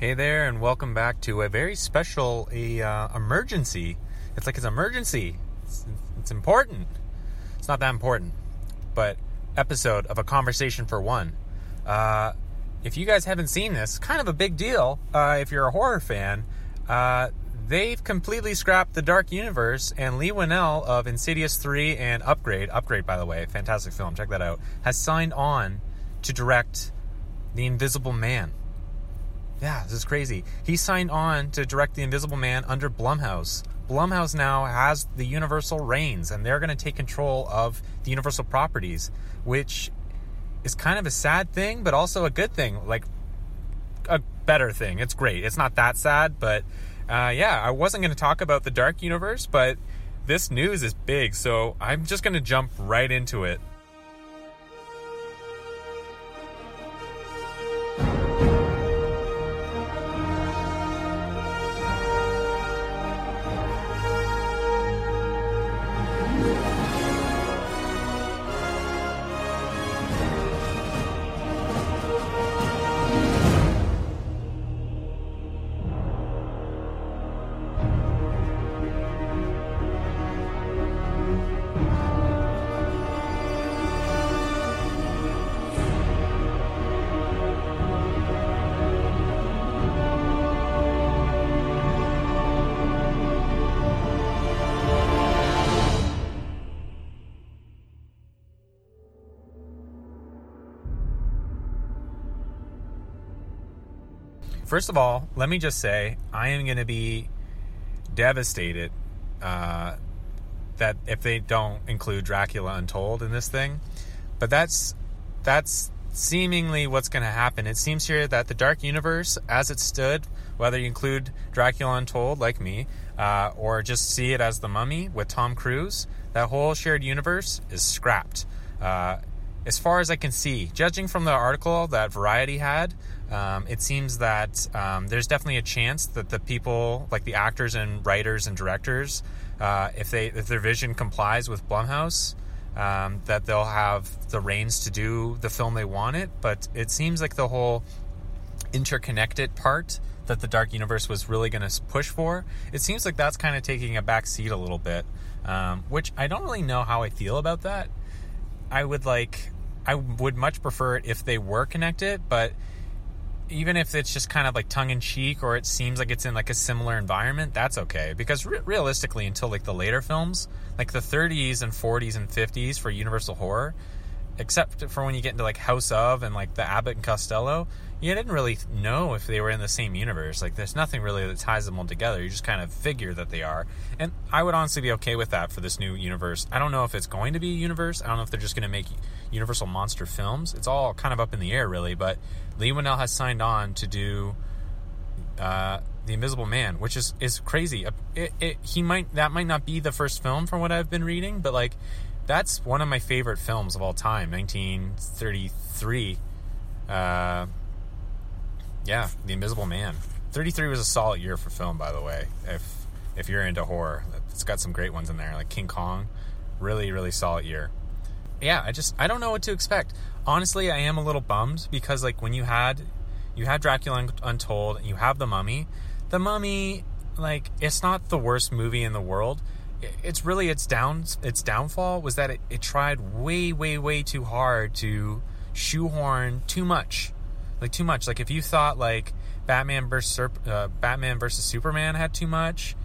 Hey there, and welcome back to a very special a uh, emergency. It's like it's emergency. It's, it's important. It's not that important, but episode of a conversation for one. Uh, if you guys haven't seen this, kind of a big deal. Uh, if you're a horror fan, uh, they've completely scrapped the Dark Universe, and Leigh Whannell of Insidious 3 and Upgrade, Upgrade by the way, fantastic film, check that out, has signed on to direct The Invisible Man. Yeah, this is crazy. He signed on to direct The Invisible Man under Blumhouse. Blumhouse now has the Universal reins, and they're going to take control of the Universal properties, which is kind of a sad thing, but also a good thing. Like, a better thing. It's great. It's not that sad, but uh, yeah, I wasn't going to talk about the Dark Universe, but this news is big, so I'm just going to jump right into it. First of all, let me just say I am going to be devastated uh, that if they don't include Dracula Untold in this thing. But that's that's seemingly what's going to happen. It seems here that the Dark Universe, as it stood, whether you include Dracula Untold, like me, uh, or just see it as the Mummy with Tom Cruise, that whole shared universe is scrapped. Uh, as far as I can see, judging from the article that Variety had, um, it seems that um, there's definitely a chance that the people, like the actors and writers and directors, uh, if they if their vision complies with Blumhouse, um, that they'll have the reins to do the film they want it. But it seems like the whole interconnected part that the Dark Universe was really going to push for, it seems like that's kind of taking a back seat a little bit, um, which I don't really know how I feel about that. I would like, I would much prefer it if they were connected, but even if it's just kind of like tongue in cheek or it seems like it's in like a similar environment, that's okay. Because re- realistically, until like the later films, like the 30s and 40s and 50s for Universal Horror, except for when you get into like House of and like the Abbott and Costello, you didn't really know if they were in the same universe. Like there's nothing really that ties them all together. You just kind of figure that they are. And I would honestly be okay with that for this new universe. I don't know if it's going to be a universe. I don't know if they're just going to make Universal monster films. It's all kind of up in the air really, but Leigh Whannell has signed on to do uh, the Invisible Man, which is is crazy. It, it, he might that might not be the first film from what I've been reading, but like that's one of my favorite films of all time, 1933. Uh, yeah, The Invisible Man. 33 was a solid year for film, by the way. If if you're into horror, it's got some great ones in there, like King Kong. Really, really solid year. Yeah, I just I don't know what to expect. Honestly, I am a little bummed because like when you had you had Dracula Untold and you have The Mummy, The Mummy like it's not the worst movie in the world it's really its down its downfall was that it, it tried way way way too hard to shoehorn too much like too much. Like if you thought like batman versus uh, batman versus superman had too much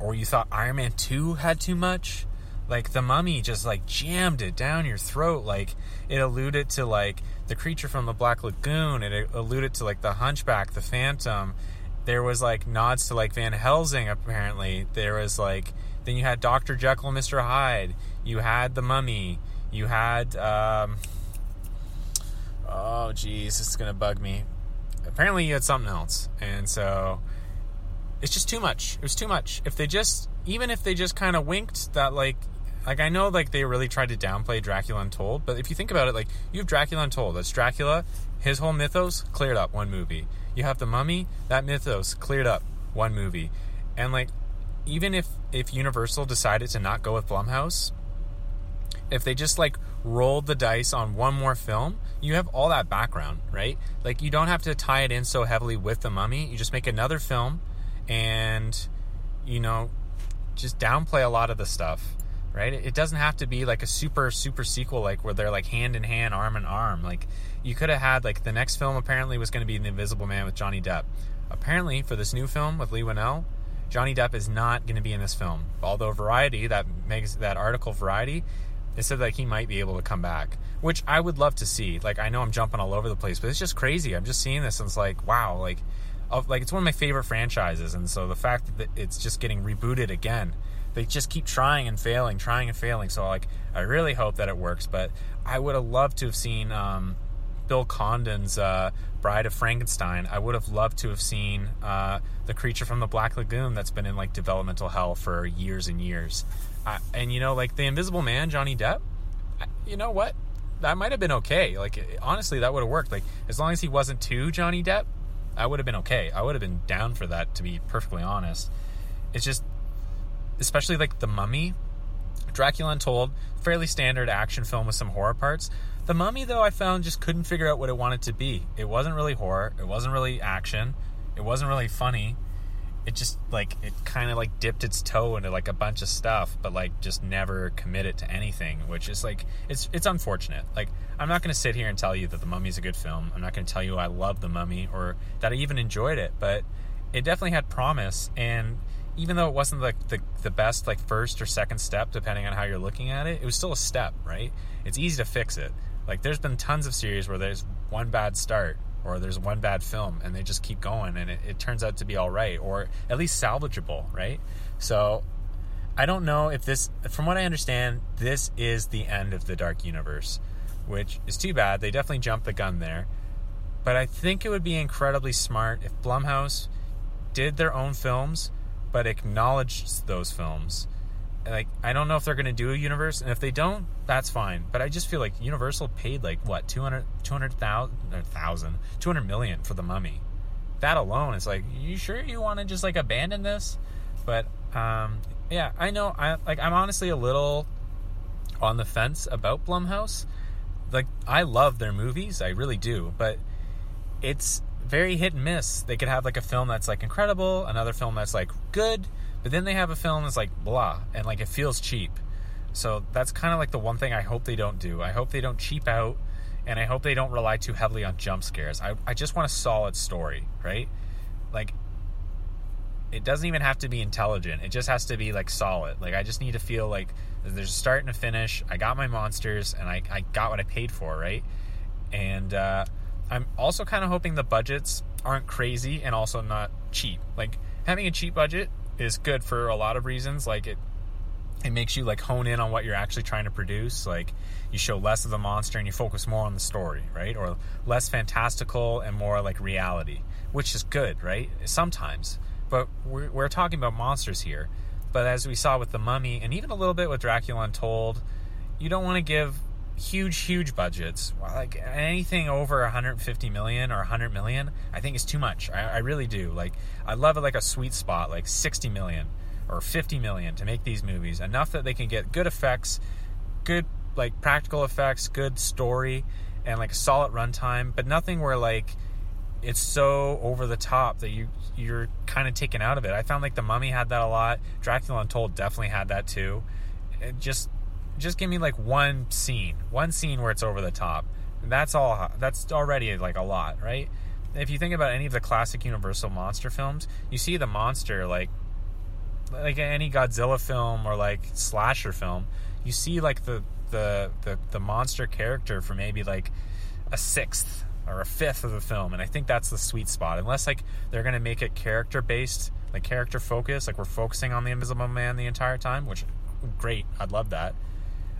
or you thought iron man 2 had too much like the mummy just like jammed it down your throat. Like it alluded to like the creature from the black lagoon. It alluded to like the hunchback the phantom. There was like nods to like van helsing apparently. There was like then you had Dr. Jekyll and Mr. Hyde. You had The Mummy. You had, um, oh, geez, it's going to bug me. Apparently, you had something else. And so it's just too much. It was too much. If they just, even if they just kind of winked that, like, like I know, like they really tried to downplay Dracula Untold, but if you think about it, like you have Dracula Untold. That's Dracula, his whole mythos cleared up one movie. You have the Mummy, that mythos cleared up one movie, and like even if if Universal decided to not go with Blumhouse, if they just like rolled the dice on one more film, you have all that background, right? Like you don't have to tie it in so heavily with the mummy. You just make another film and you know, just downplay a lot of the stuff, right? It doesn't have to be like a super super sequel like where they're like hand in hand, arm in arm. Like you could have had like the next film apparently was going to be The Invisible Man with Johnny Depp. Apparently for this new film with Leigh Whannell, Johnny Depp is not going to be in this film. Although Variety, that makes that article Variety, they said that he might be able to come back, which I would love to see. Like I know I'm jumping all over the place, but it's just crazy. I'm just seeing this and it's like, wow, like, like it's one of my favorite franchises, and so the fact that it's just getting rebooted again, they just keep trying and failing, trying and failing. So like, I really hope that it works. But I would have loved to have seen um, Bill Condon's uh, Bride of Frankenstein. I would have loved to have seen uh, the creature from the Black Lagoon that's been in like developmental hell for years and years. I, and you know, like the Invisible Man, Johnny Depp. You know what? That might have been okay. Like honestly, that would have worked. Like as long as he wasn't too Johnny Depp, I would have been okay. I would have been down for that. To be perfectly honest, it's just, especially like the Mummy, Dracula Untold, fairly standard action film with some horror parts. The Mummy, though, I found just couldn't figure out what it wanted to be. It wasn't really horror. It wasn't really action. It wasn't really funny it just like it kind of like dipped its toe into like a bunch of stuff but like just never committed to anything which is like it's it's unfortunate like i'm not going to sit here and tell you that the mummy is a good film i'm not going to tell you i love the mummy or that i even enjoyed it but it definitely had promise and even though it wasn't like the, the best like first or second step depending on how you're looking at it it was still a step right it's easy to fix it like there's been tons of series where there's one bad start or there's one bad film and they just keep going and it, it turns out to be all right or at least salvageable right? So i don't know if this from what i understand this is the end of the dark universe which is too bad. They definitely jumped the gun there. But i think it would be incredibly smart if blumhouse did their own films but acknowledged those films like I don't know if they're going to do a universe, and if they don't, that's fine. But I just feel like Universal paid like what 200 200,000 200 million for the Mummy. That alone is like, you sure you want to just like abandon this? But um, yeah, I know. I like. I'm honestly a little on the fence about Blumhouse. Like I love their movies, I really do, but it's very hit and miss. They could have like a film that's like incredible, another film that's like good, but then they have a film that's like blah, and like it feels cheap. So that's kind of like the one thing I hope they don't do. I hope they don't cheap out, and I hope they don't rely too heavily on jump scares. I, I just want a solid story, right? Like, it doesn't even have to be intelligent. It just has to be like solid. Like, I just need to feel like there's a start and a finish. I got my monsters, and I, I got what I paid for, right? And uh, I'm also kind of hoping the budgets aren't crazy and also not cheap. Like, having a cheap budget is good for a lot of reasons. Like it it makes you like hone in on what you're actually trying to produce. Like you show less of the monster and you focus more on the story, right? Or less fantastical and more like reality, which is good, right? Sometimes. But we're, we're talking about monsters here. But as we saw with the Mummy and even a little bit with Dracula Untold, you don't want to give huge, huge budgets. Like anything over 150 million or 100 million, I think is too much. I, I really do. Like I love it like a sweet spot, like 60 million or 50 million to make these movies enough that they can get good effects, good like practical effects, good story, and like a solid runtime, but nothing where like it's so over the top that you you're kind of taken out of it. I found like the Mummy had that a lot. Dracula Untold definitely had that too. It just just give me like one scene, one scene where it's over the top. That's all. That's already like a lot, right? If you think about any of the classic Universal monster films, you see the monster like like any Godzilla film or like slasher film, you see like the the the, the monster character for maybe like a sixth or a fifth of the film, and I think that's the sweet spot. Unless like they're gonna make it character based, like character focused like we're focusing on the Invisible Man the entire time, which great, I'd love that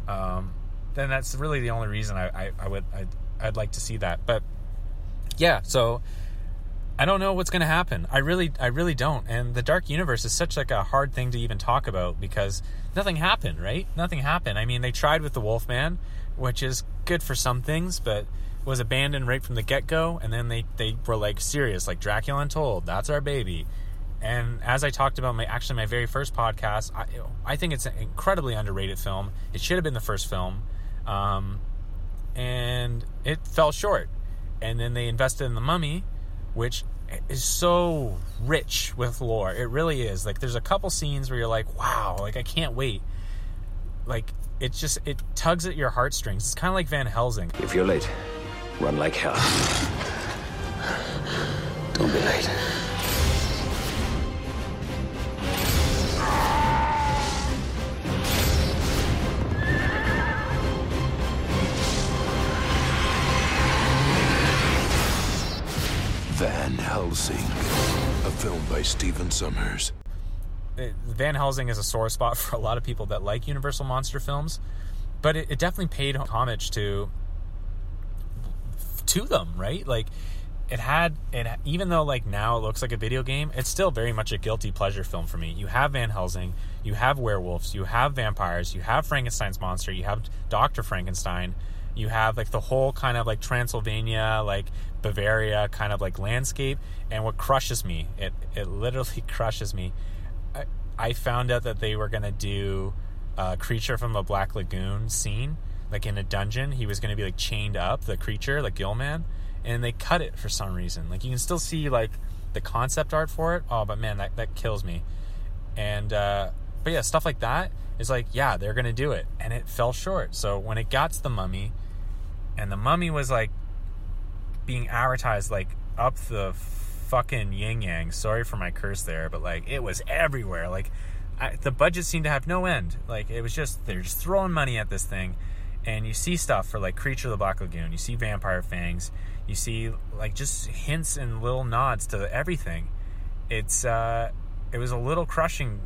um, then that's really the only reason I, I, I would I'd, I'd like to see that. But yeah, so I don't know what's going to happen. I really I really don't. And the dark universe is such like a hard thing to even talk about because nothing happened, right? Nothing happened. I mean, they tried with the Wolfman, which is good for some things, but was abandoned right from the get-go and then they they were like serious like Dracula Untold, that's our baby. And as I talked about my actually my very first podcast, I, I think it's an incredibly underrated film. It should have been the first film, um, and it fell short. And then they invested in the Mummy, which is so rich with lore. It really is. Like there's a couple scenes where you're like, wow, like I can't wait. Like it just it tugs at your heartstrings. It's kind of like Van Helsing. If you're late, run like hell. Don't be late. Helsing, a film by Stephen Sommers. It- Van Helsing is a sore spot for a lot of people that like Universal monster films, but it, it definitely paid homage to to them, right? Like it had it even though like now it looks like a video game, it's still very much a guilty pleasure film for me. You have Van Helsing, you have werewolves, you have vampires, you have Frankenstein's monster, you have Dr. Frankenstein, you have like the whole kind of like Transylvania, like Bavaria kind of like landscape, and what crushes me, it it literally crushes me. I, I found out that they were gonna do a creature from the Black Lagoon scene, like in a dungeon. He was gonna be like chained up, the creature, like Gill-man, and they cut it for some reason. Like you can still see like the concept art for it. Oh, but man, that that kills me. And uh, but yeah, stuff like that is like yeah, they're gonna do it, and it fell short. So when it got to the Mummy, and the Mummy was like being advertised like up the fucking yin yang. Sorry for my curse there, but like it was everywhere. Like I, the budget seemed to have no end. Like it was just they're just throwing money at this thing, and you see stuff for like Creature of the Black Lagoon. You see Vampire Fangs. You see like just hints and little nods to everything. It's uh, it was a little crushing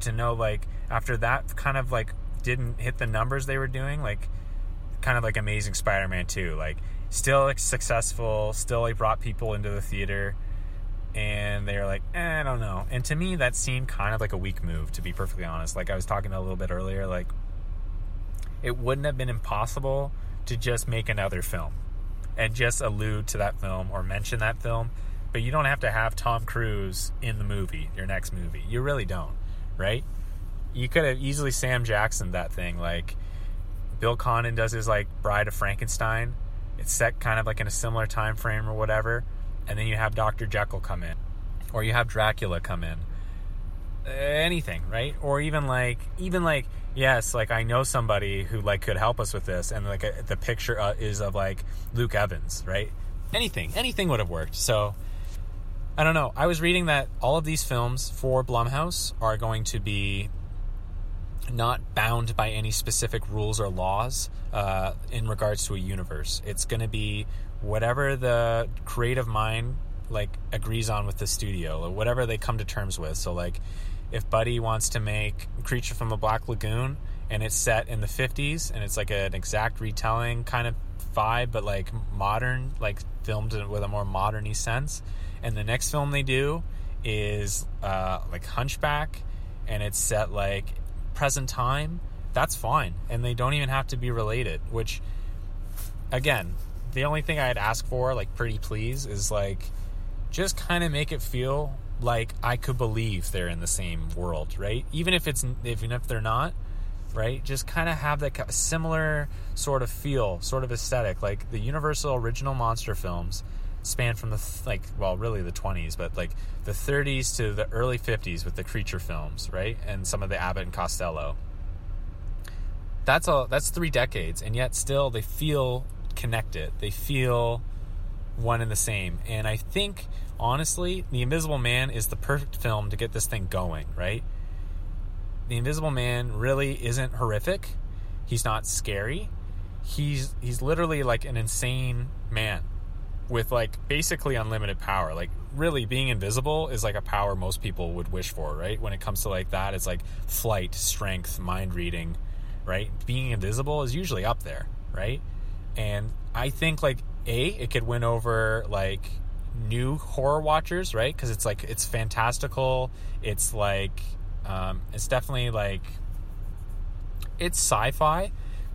to know like after that kind of like didn't hit the numbers they were doing like kind of like Amazing Spider-Man 2 like still successful still like brought people into the theater and they were like eh, I don't know. And to me that seemed kind of like a weak move to be perfectly honest. Like I was talking a little bit earlier like it wouldn't have been impossible to just make another film and just allude to that film or mention that film but you don't have to have Tom Cruise in the movie your next movie. You really don't right? You could have easily Sam Jackson that thing like Bill Condon does his like Bride of Frankenstein. It's set kind of like in a similar time frame or whatever, and then you have Doctor Jekyll come in, or you have Dracula come in. Uh, anything, right? Or even like even like yes, like I know somebody who like could help us with this, and like a, the picture uh, is of like Luke Evans, right? Anything, anything would have worked. So I don't know. I was reading that all of these films for Blumhouse are going to be not bound by any specific rules or laws uh, in regards to a universe. It's going to be whatever the creative mind like agrees on with the studio or whatever they come to terms with. So like if Buddy wants to make Creature from the Black Lagoon and it's set in the 50s and it's like an exact retelling kind of vibe but like modern like filmed with a more moderny sense and the next film they do is uh, like Hunchback and it's set like present time, that's fine. And they don't even have to be related, which, again, the only thing I'd ask for, like, pretty please, is like, just kind of make it feel like I could believe they're in the same world, right? Even if it's, even if they're not, right? Just kind of have that similar sort of feel, sort of aesthetic. Like the Universal original monster films span from the like well really the 20s but like the 30s to the early 50s with the creature films right and some of the abbott and costello. That's all that's three decades and yet still they feel connected. They feel one and the same. And i think honestly the invisible man is the perfect film to get this thing going right? The invisible man really isn't horrific. He's not scary. He's he's literally like an insane man with like basically unlimited power. Like really being invisible is like a power most people would wish for, right? When it comes to like that, it's like flight, strength, mind reading, right? Being invisible is usually up there, right? And I think like A, it could win over like new horror watchers, right? Because it's like it's fantastical. It's like um, it's definitely like it's sci-fi,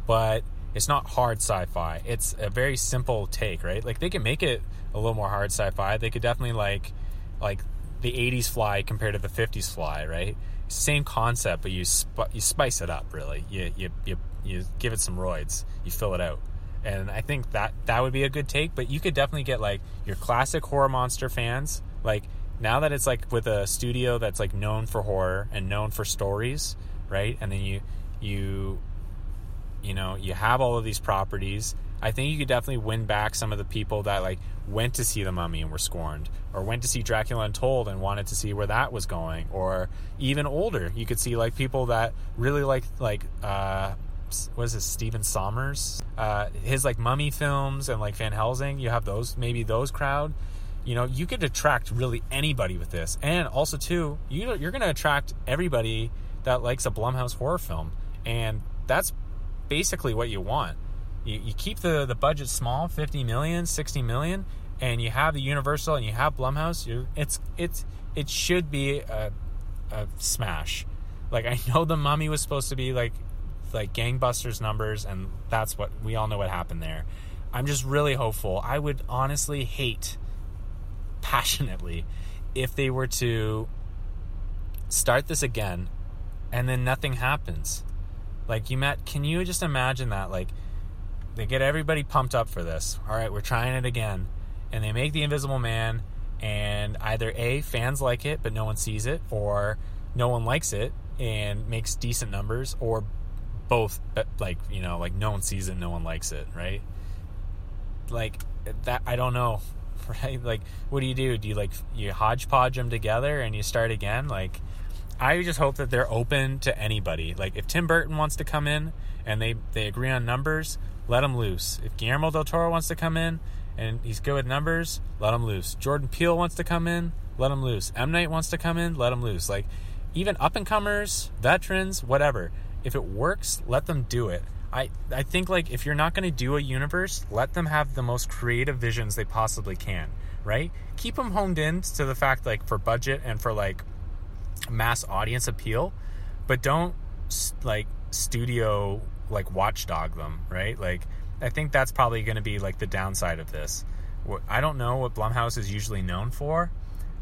but it's not hard sci-fi. It's a very simple take, right? Like they can make it a little more hard sci-fi. They could definitely like like the 80s fly compared to the 50s fly, right? Same concept, but you sp- you spice it up really. You, you you you give it some roids. You fill it out. And I think that that would be a good take, but you could definitely get like your classic horror monster fans, like now that it's like with a studio that's like known for horror and known for stories, right? And then you you you know, you have all of these properties. I think you could definitely win back some of the people that like went to see the mummy and were scorned or went to see Dracula Untold and wanted to see where that was going or even older. You could see like people that really like like uh what is this Stephen Sommers? Uh his like mummy films and like Van Helsing. You have those maybe those crowd. You know you could attract really anybody with this. And also too you you're going to attract everybody that likes a Blumhouse horror film. And that's basically what you want. You, you keep the the budget small 50 million 60 million and you have the universal and you have blumhouse you it's it's it should be a, a smash. Like i know the mummy was supposed to be like like gangbusters numbers and that's what we all know what happened there. I'm just really hopeful. I would honestly hate passionately if they were to start this again and then nothing happens like you met can you just imagine that like they get everybody pumped up for this. All right we're trying it again. And they make the invisible man and either a fans like it but no one sees it or no one likes it and makes decent numbers or both like you know like no one sees it no one likes it right? Like that i don't know right? Like what do you do? Do you like you hodgepodge them together and you start again? Like i just hope that they're open to anybody. Like if tim burton wants to come in and they they agree on numbers let him loose. If guillermo del toro wants to come in and he's good with numbers let him loose. Jordan peele wants to come in let him loose. M. Night wants to come in let him loose. Like even up and comers veterans whatever if it works let them do it. I, I think like if you're not going to do a universe, let them have the most creative visions they possibly can, right? Keep them honed in to the fact like for budget and for like mass audience appeal, but don't like studio like watchdog them, right? Like I think that's probably going to be like the downside of this. I don't know what Blumhouse is usually known for.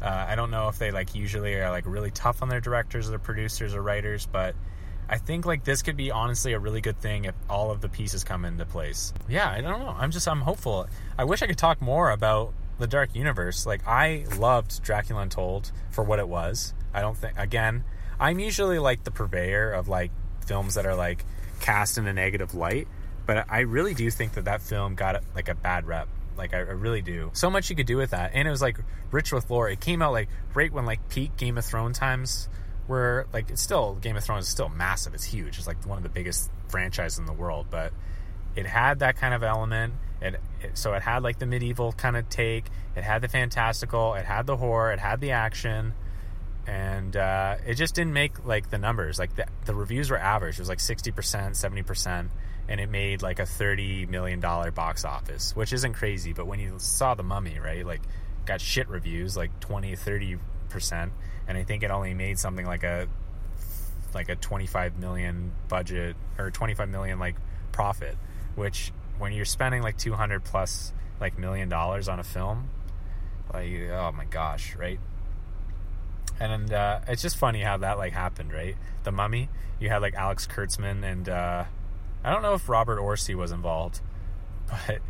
Uh, I don't know if they like usually are like really tough on their directors or producers or writers, but I think like this could be honestly a really good thing if all of the pieces come into place. Yeah, I don't know. I'm just I'm hopeful. I wish I could talk more about the Dark Universe. Like I loved Dracula Untold for what it was. I don't think again, I'm usually like the purveyor of like films that are like cast in a negative light, but I really do think that that film got like a bad rep. Like I, I really do. So much you could do with that, and it was like rich with lore. It came out like right when like peak Game of Thrones times where like it's still Game of Thrones is still massive. It's huge. It's like one of the biggest franchises in the world, but it had that kind of element. It, so it had like the medieval kind of take. It had the fantastical. It had the horror. It had the action, and uh, it just didn't make like the numbers. Like the, the reviews were average. It was like sixty percent, seventy percent, and it made like a thirty million dollar box office, which isn't crazy. But when you saw the Mummy, right, like got shit reviews, like 20, 30 percent and I think it only made something like a like a 25 million budget or 25 million like profit, which when you're spending like 200 plus like million dollars on a film, like oh my gosh, right? And uh, it's just funny how that like happened, right? The Mummy, you had like Alex Kurtzman and uh, I don't know if Robert Orci was involved, but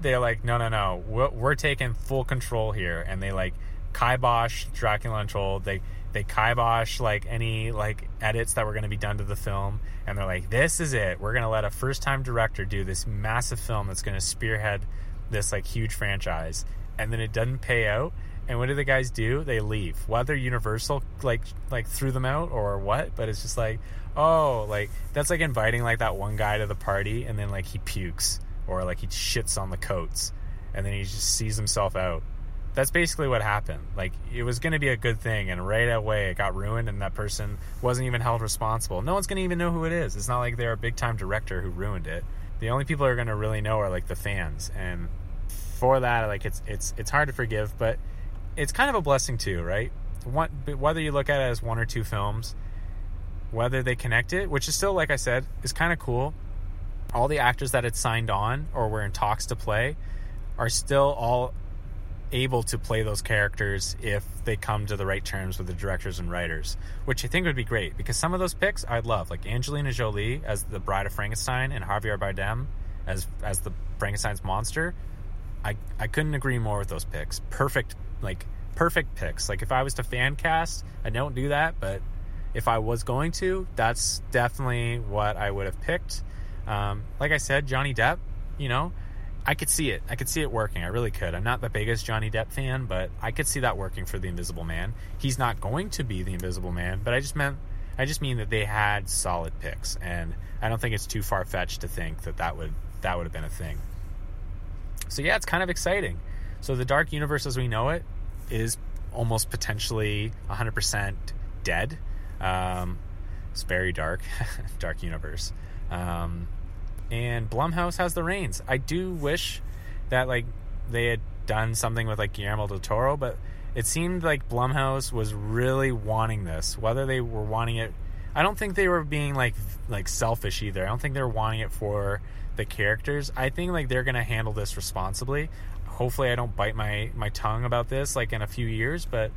they're like, no, no, no, we're, we're taking full control here, and they like kibosh Dracula Untold. They they kibosh like any like edits that were going to be done to the film, and they're like, "This is it. We're going to let a first time director do this massive film that's going to spearhead this like huge franchise." And then it doesn't pay out. And what do the guys do? They leave. Whether Universal like like threw them out or what, but it's just like, oh, like that's like inviting like that one guy to the party, and then like he pukes or like he shits on the coats, and then he just sees himself out that's basically what happened. Like it was going to be a good thing, and right away it got ruined, and that person wasn't even held responsible. No one's going to even know who it is. It's not like they're a big time director who ruined it. The only people who are going to really know are like the fans, and for that, like it's it's it's hard to forgive, but it's kind of a blessing too, right? Whether you look at it as one or two films, whether they connect it, which is still like I said, is kind of cool. All the actors that had signed on or were in talks to play are still all able to play those characters if they come to the right terms with the directors and writers, which I think would be great because some of those picks I'd love, like Angelina Jolie as the Bride of Frankenstein and Javier Bardem as as the Frankenstein's monster. I I couldn't agree more with those picks. Perfect, like perfect picks. Like if I was to fan cast, I don't do that, but if I was going to, that's definitely what I would have picked. Um, like I said, Johnny Depp, you know, I could see it. I could see it working. I really could. I'm not the biggest Johnny Depp fan, but I could see that working for the Invisible Man. He's not going to be the Invisible Man, but I just meant I just mean that they had solid picks, and I don't think it's too far fetched to think that that would that would have been a thing. So yeah, it's kind of exciting. So the Dark Universe as we know it is almost potentially 100% dead. Um, it's very dark, dark universe. Um, and Blumhouse has the reins. I do wish that like they had done something with like Guillermo del Toro, but it seemed like Blumhouse was really wanting this. Whether they were wanting it, I don't think they were being like like selfish either. I don't think they were wanting it for the characters. I think like they're gonna handle this responsibly. Hopefully, I don't bite my my tongue about this like in a few years, but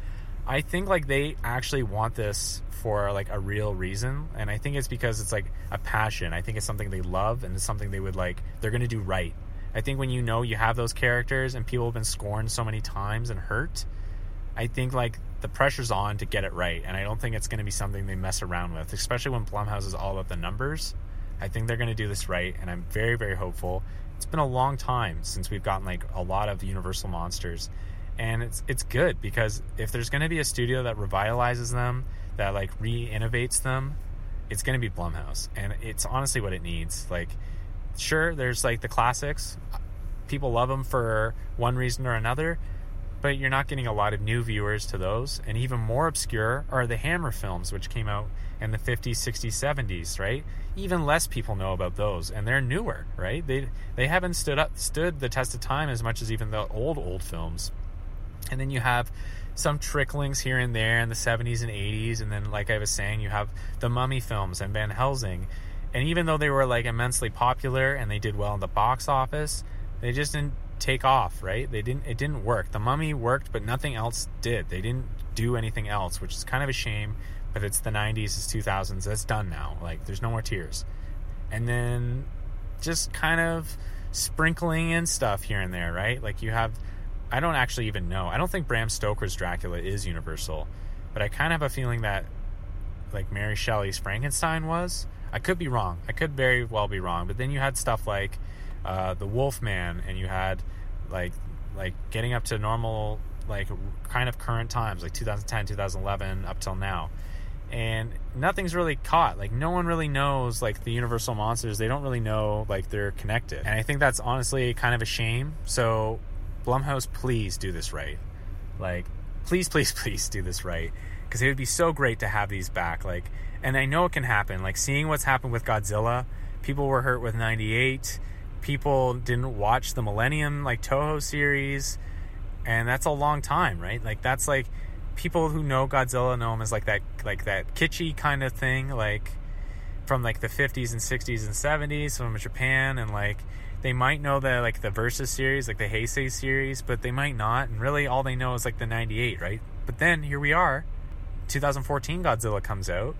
I think like they actually want this for like a real reason, and I think it's because it's like a passion. I think it's something they love, and it's something they would like. They're gonna do right. I think when you know you have those characters and people have been scorned so many times and hurt, I think like the pressure's on to get it right, and I don't think it's to be something they mess around with, especially when Blumhouse is all about the numbers. I think they're to do this right, and I'm very, very hopeful. It's been a long time since we've gotten like a lot of Universal monsters, and it's it's good because if there's going to be a studio that revitalizes them, that like re-innovates them, it's going to be Blumhouse, and it's honestly what it needs. Like, sure, there's like the classics, people love them for one reason or another, but you're not getting a lot of new viewers to those. And even more obscure are the Hammer films, which came out in the 50s, 60s, 70s, right? Even less people know about those, and they're newer, right? They they haven't stood up stood the test of time as much as even the old old films. And then you have some tricklings here and there in the 70s and 80s, and then like I was saying, you have the Mummy films and Van Helsing. And even though they were like immensely popular and they did well in the box office, they just didn't take off, right? They didn't it didn't work. The Mummy worked, but nothing else did. They didn't do anything else, which is kind of a shame, but it's the 90s, it's 2000s. That's done now. Like there's no more tears. And then just kind of sprinkling in stuff here and there, right? Like you have I don't actually even know. I don't think Bram Stoker's Dracula is universal, but I kind of have a feeling that like Mary Shelley's Frankenstein was. I could be wrong. I could very well be wrong. But then you had stuff like uh, the Wolfman, and you had like like getting up to normal like kind of current times, like 2010, 2011, up till now. And nothing's really caught. Like no one really knows like the Universal monsters. They don't really know like they're connected. And I think that's honestly kind of a shame. So Blumhouse, please do this right. Like, please, please, please do this right. Because it would be so great to have these back. Like, and I know it can happen. Like, seeing what's happened with Godzilla, people were hurt with 98. People didn't watch the Millennium, like, Toho series. And that's a long time, right? Like, that's like people who know Godzilla know him as like that, like that kitschy kind of thing. Like, from like the 50s and 60s and 70s from Japan and like they might know the like the versus series like the heisei series but they might not and really all they know is like the 98 right? But then here we are 2014 godzilla comes out.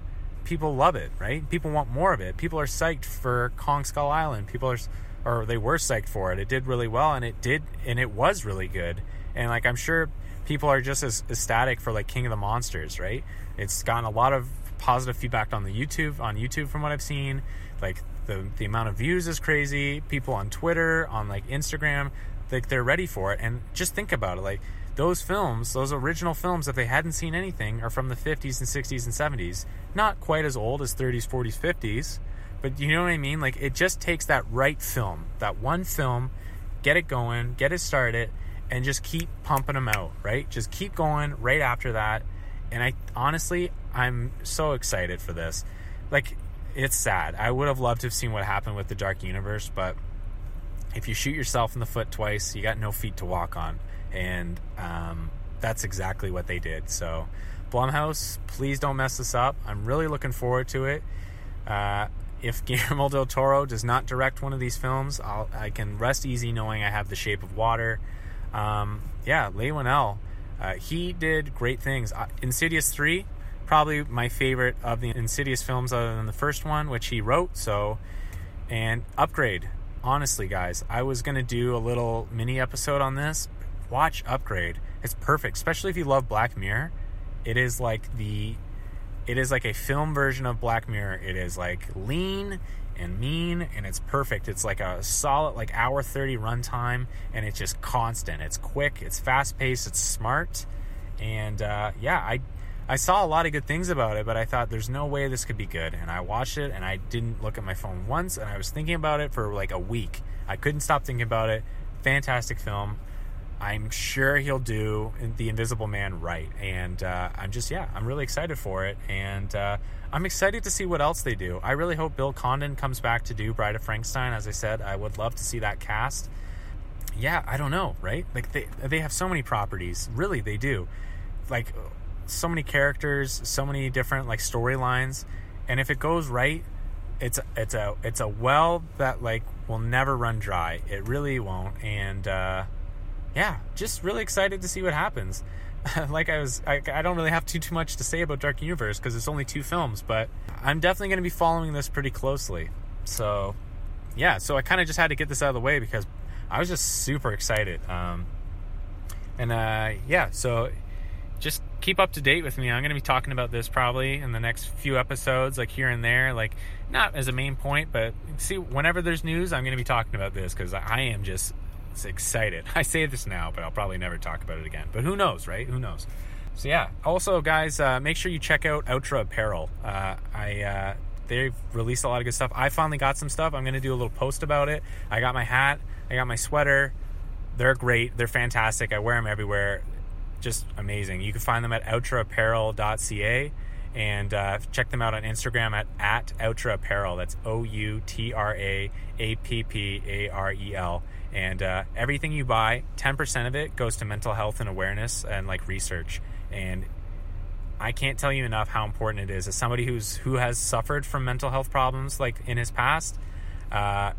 People love it right? People want more of it. People are psyched for kong skull island. People are or they were psyched for it. It did really well and it did and it was really good. And like i'm sure people are just as ecstatic for like king of the monsters right? It's gotten a lot of positive feedback on the YouTube on YouTube from what I've seen. Like the the amount of views is crazy. People on Twitter, on like Instagram, like they're ready for it. And just think about it, like those films, those original films, if they hadn't seen anything, are from the 50s and 60s and 70s. Not quite as old as 30s, 40s, 50s, but you know what I mean? Like it just takes that right film, that one film, get it going, get it started, and just keep pumping them out, right? Just keep going right after that. And I honestly, I'm so excited for this. Like, it's sad. I would have loved to have seen what happened with the Dark Universe, but if you shoot yourself in the foot twice, you got no feet to walk on. And um, that's exactly what they did. So, Blumhouse, please don't mess this up. I'm really looking forward to it. Uh, if Guillermo del Toro does not direct one of these films, I'll, I can rest easy knowing I have The Shape of Water. Um, yeah, Leigh Whannell, uh, he did great things. Uh, Insidious three, probably my favorite of the Insidious films, other than the first one, which he wrote. So, and Upgrade. Honestly, guys, I was gonna do a little mini episode on this. Watch Upgrade. It's perfect, especially if you love Black Mirror. It is like the it is like a film version of Black Mirror. It is like lean and mean and it's perfect. It's like a solid like hour 30 runtime and it's just constant. It's quick, it's fast paced, it's smart. And uh, yeah, I I saw a lot of good things about it, but I thought there's no way this could be good. And I watched it and I didn't look at my phone once and I was thinking about it for like a week. I couldn't stop thinking about it. Fantastic film. I'm sure he'll do The Invisible Man right. And uh, I'm just, yeah, I'm really excited for it. And uh, I'm excited to see what else they do. I really hope Bill Condon comes back to do Bride of Frankenstein. As I said, I would love to see that cast. Yeah, I don't know, right? Like they they have so many properties. Really, they do. Like so many characters, so many different like storylines. And if it goes right, it's it's a it's a well that like will never run dry. It really won't. And uh yeah, just really excited to see what happens. like I was, I, I, don't really have too too much to say about Dark Universe because it's only two films, but I'm definitely going to be following this pretty closely. So, yeah, so I kind of just had to get this out of the way because I was just super excited. Um, and uh, yeah, so just keep up to date with me. I'm going to be talking about this probably in the next few episodes, like here and there, like not as a main point, but see, whenever there's news, I'm going to be talking about this because I am just excited. I say this now, but I'll probably never talk about it again. But who knows, right? Who knows? So yeah. Also, guys, uh, make sure you check out Outra Apparel. Uh, I uh, they've released a lot of good stuff. I finally got some stuff. I'm gonna do a little post about it. I got my hat. I got my sweater. They're great. They're fantastic. I wear them everywhere. Just amazing. You can find them at outraapparel.ca and uh, check them out on Instagram at, at Outra Apparel. That's O U T R A A P P A R E L. And uh, everything you buy, 10% of it goes to mental health and awareness and like research. And I can't tell you enough how important it is as somebody who's who has suffered from mental health problems like in his past. Uh,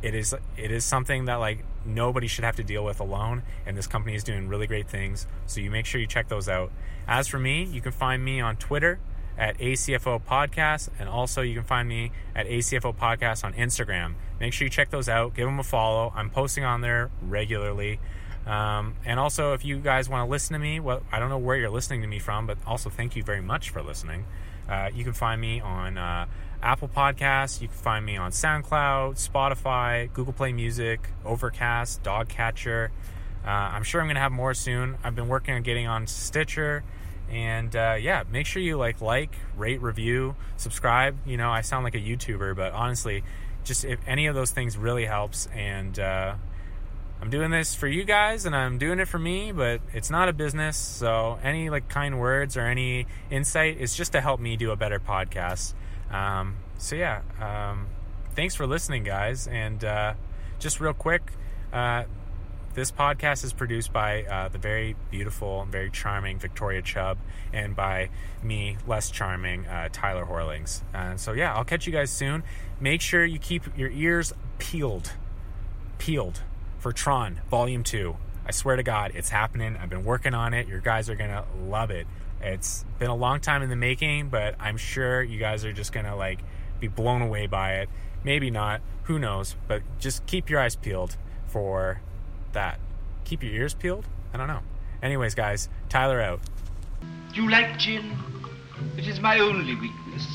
it is it is something that like nobody should have to deal with alone and this company is doing really great things so you make sure you check those out as for me you can find me on twitter at ACFO Podcast, and also you can find me at ACFO Podcast on Instagram. Make sure you check those out. Give them a follow. I'm posting on there regularly. Um, and also, if you guys want to listen to me, well, I don't know where you're listening to me from, but also thank you very much for listening. Uh, you can find me on uh, Apple Podcasts. You can find me on SoundCloud, Spotify, Google Play Music, Overcast, DoggCatcher. Uh, I'm sure I'm going to have more soon. I've been working on getting on Stitcher and uh, yeah make sure you like like rate review subscribe you know i sound like a youtuber but honestly just if any of those things really helps and uh, i'm doing this for you guys and i'm doing it for me but it's not a business so any like kind words or any insight is just to help me do a better podcast um, so yeah um, thanks for listening guys and uh, just real quick uh, this podcast is produced by uh, the very beautiful and very charming Victoria Chubb and by me, less charming uh, Tyler Horlings. And so, yeah, I'll catch you guys soon. Make sure you keep your ears peeled, peeled for Tron Volume 2. I swear to God, it's happening. I've been working on it. Your guys are to love it. It's been a long time in the making, but I'm sure you guys are just going to like be blown away by it. Maybe not. Who knows? But just keep your eyes peeled for that? Keep your ears peeled? I don't know. Anyways, guys, Tyler out. Do you like gin? It is my only weakness.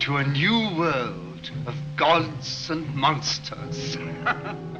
To a new world of gods and monsters.